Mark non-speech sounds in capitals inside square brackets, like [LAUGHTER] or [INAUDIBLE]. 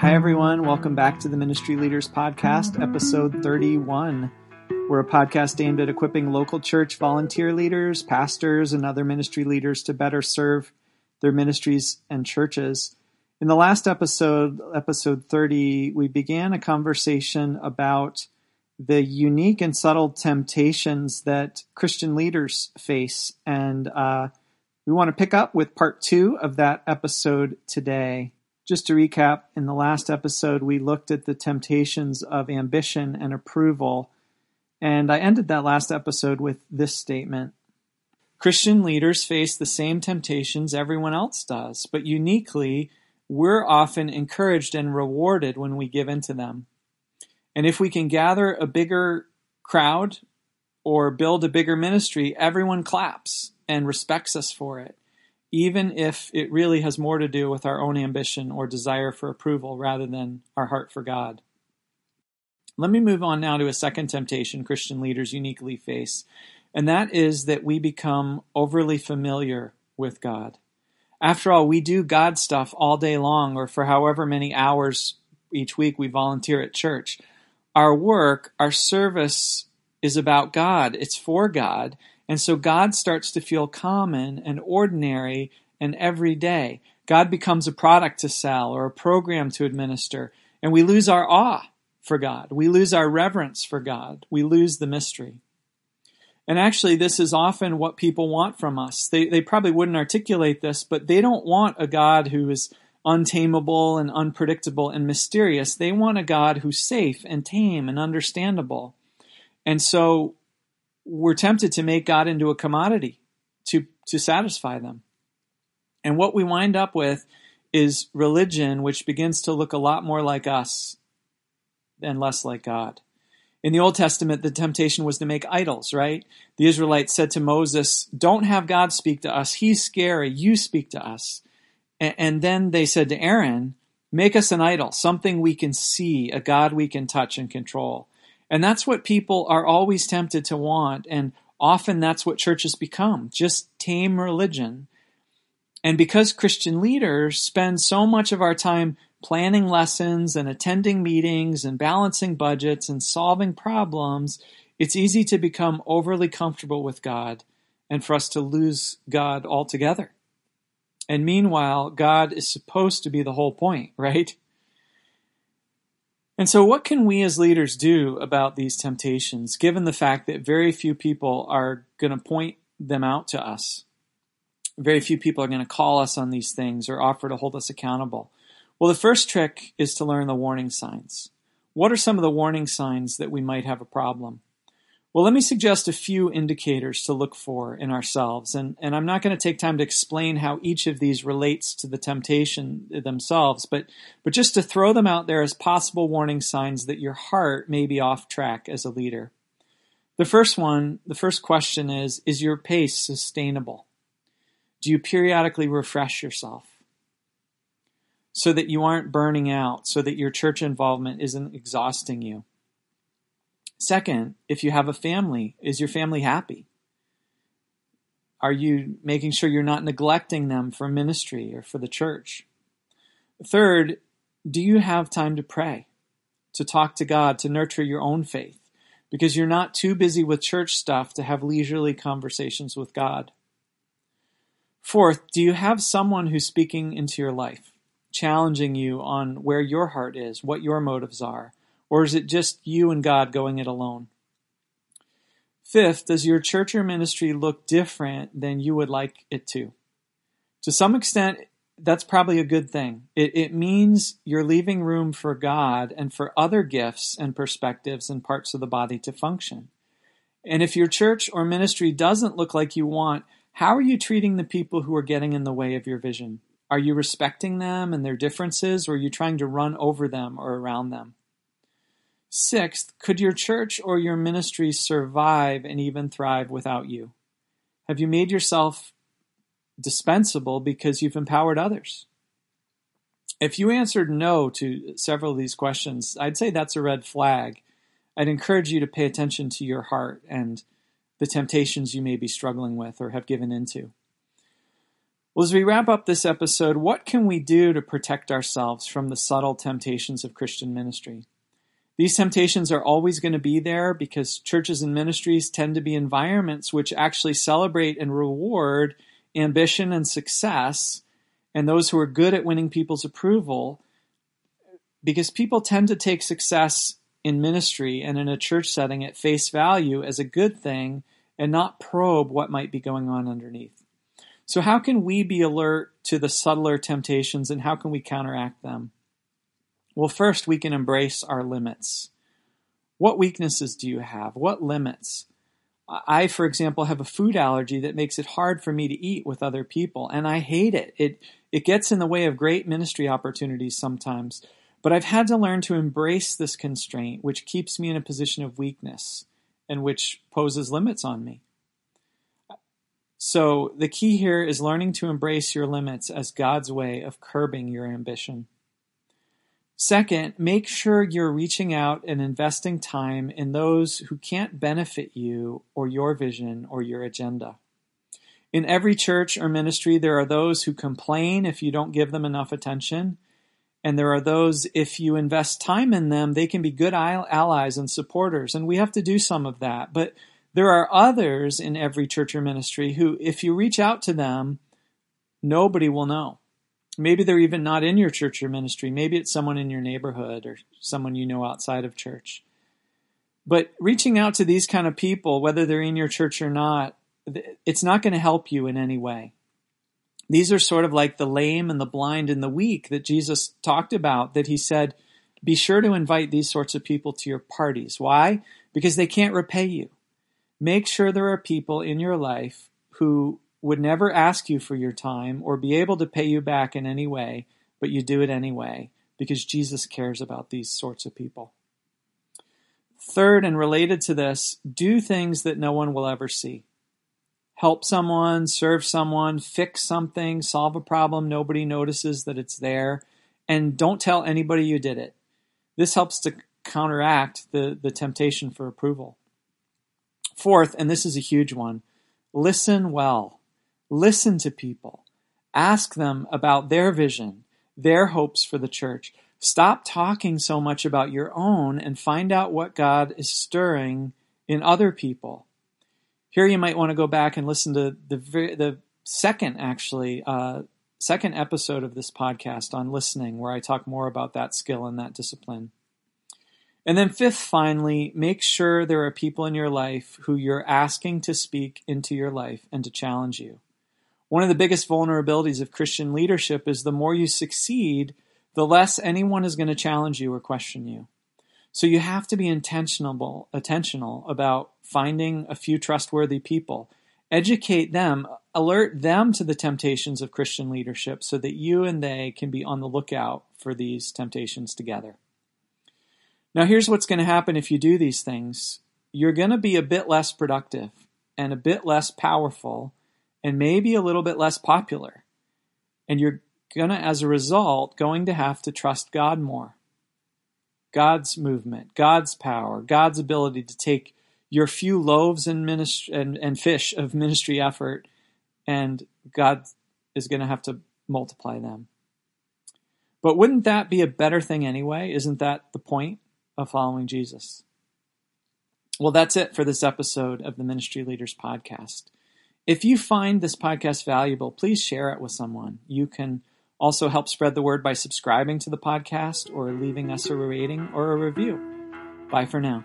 Hi, everyone. Welcome back to the Ministry Leaders Podcast, episode 31. We're a podcast aimed at equipping local church volunteer leaders, pastors, and other ministry leaders to better serve their ministries and churches. In the last episode, episode 30, we began a conversation about the unique and subtle temptations that Christian leaders face. And uh, we want to pick up with part two of that episode today. Just to recap, in the last episode, we looked at the temptations of ambition and approval. And I ended that last episode with this statement Christian leaders face the same temptations everyone else does, but uniquely, we're often encouraged and rewarded when we give in to them. And if we can gather a bigger crowd or build a bigger ministry, everyone claps and respects us for it even if it really has more to do with our own ambition or desire for approval rather than our heart for God. Let me move on now to a second temptation Christian leaders uniquely face, and that is that we become overly familiar with God. After all, we do God stuff all day long or for however many hours each week we volunteer at church. Our work, our service is about God, it's for God, and so God starts to feel common and ordinary and everyday. God becomes a product to sell or a program to administer, and we lose our awe for God. We lose our reverence for God. We lose the mystery. And actually, this is often what people want from us. They, they probably wouldn't articulate this, but they don't want a God who is untamable and unpredictable and mysterious. They want a God who's safe and tame and understandable. And so we're tempted to make God into a commodity to, to satisfy them. And what we wind up with is religion, which begins to look a lot more like us and less like God. In the Old Testament, the temptation was to make idols, right? The Israelites said to Moses, Don't have God speak to us. He's scary. You speak to us. And then they said to Aaron, Make us an idol, something we can see, a God we can touch and control. And that's what people are always tempted to want. And often that's what churches become just tame religion. And because Christian leaders spend so much of our time planning lessons and attending meetings and balancing budgets and solving problems, it's easy to become overly comfortable with God and for us to lose God altogether. And meanwhile, God is supposed to be the whole point, [LAUGHS] right? And so, what can we as leaders do about these temptations, given the fact that very few people are going to point them out to us? Very few people are going to call us on these things or offer to hold us accountable. Well, the first trick is to learn the warning signs. What are some of the warning signs that we might have a problem? Well, let me suggest a few indicators to look for in ourselves. And, and I'm not going to take time to explain how each of these relates to the temptation themselves, but, but just to throw them out there as possible warning signs that your heart may be off track as a leader. The first one, the first question is Is your pace sustainable? Do you periodically refresh yourself? So that you aren't burning out, so that your church involvement isn't exhausting you. Second, if you have a family, is your family happy? Are you making sure you're not neglecting them for ministry or for the church? Third, do you have time to pray, to talk to God, to nurture your own faith? Because you're not too busy with church stuff to have leisurely conversations with God. Fourth, do you have someone who's speaking into your life, challenging you on where your heart is, what your motives are, or is it just you and God going it alone? Fifth, does your church or ministry look different than you would like it to? To some extent, that's probably a good thing. It, it means you're leaving room for God and for other gifts and perspectives and parts of the body to function. And if your church or ministry doesn't look like you want, how are you treating the people who are getting in the way of your vision? Are you respecting them and their differences, or are you trying to run over them or around them? Sixth, could your church or your ministry survive and even thrive without you? Have you made yourself dispensable because you've empowered others? If you answered no to several of these questions, I'd say that's a red flag. I'd encourage you to pay attention to your heart and the temptations you may be struggling with or have given into. Well, as we wrap up this episode, what can we do to protect ourselves from the subtle temptations of Christian ministry? These temptations are always going to be there because churches and ministries tend to be environments which actually celebrate and reward ambition and success and those who are good at winning people's approval because people tend to take success in ministry and in a church setting at face value as a good thing and not probe what might be going on underneath. So, how can we be alert to the subtler temptations and how can we counteract them? Well, first, we can embrace our limits. What weaknesses do you have? What limits? I, for example, have a food allergy that makes it hard for me to eat with other people, and I hate it. It it gets in the way of great ministry opportunities sometimes. But I've had to learn to embrace this constraint, which keeps me in a position of weakness and which poses limits on me. So the key here is learning to embrace your limits as God's way of curbing your ambition. Second, make sure you're reaching out and investing time in those who can't benefit you or your vision or your agenda. In every church or ministry, there are those who complain if you don't give them enough attention. And there are those, if you invest time in them, they can be good allies and supporters. And we have to do some of that. But there are others in every church or ministry who, if you reach out to them, nobody will know. Maybe they're even not in your church or ministry. Maybe it's someone in your neighborhood or someone you know outside of church. But reaching out to these kind of people, whether they're in your church or not, it's not going to help you in any way. These are sort of like the lame and the blind and the weak that Jesus talked about, that he said, be sure to invite these sorts of people to your parties. Why? Because they can't repay you. Make sure there are people in your life who would never ask you for your time or be able to pay you back in any way, but you do it anyway because Jesus cares about these sorts of people. Third, and related to this, do things that no one will ever see help someone, serve someone, fix something, solve a problem. Nobody notices that it's there. And don't tell anybody you did it. This helps to counteract the, the temptation for approval. Fourth, and this is a huge one, listen well. Listen to people. Ask them about their vision, their hopes for the church. Stop talking so much about your own and find out what God is stirring in other people. Here you might want to go back and listen to the the second actually uh, second episode of this podcast on listening, where I talk more about that skill and that discipline. And then fifth, finally, make sure there are people in your life who you're asking to speak into your life and to challenge you. One of the biggest vulnerabilities of Christian leadership is the more you succeed, the less anyone is going to challenge you or question you. So you have to be intentional, intentional about finding a few trustworthy people, educate them, alert them to the temptations of Christian leadership so that you and they can be on the lookout for these temptations together. Now, here's what's going to happen if you do these things you're going to be a bit less productive and a bit less powerful and maybe a little bit less popular. And you're to, as a result, going to have to trust God more. God's movement, God's power, God's ability to take your few loaves and, and, and fish of ministry effort, and God is going to have to multiply them. But wouldn't that be a better thing anyway? Isn't that the point of following Jesus? Well, that's it for this episode of the Ministry Leaders Podcast. If you find this podcast valuable, please share it with someone. You can also help spread the word by subscribing to the podcast or leaving us a rating or a review. Bye for now.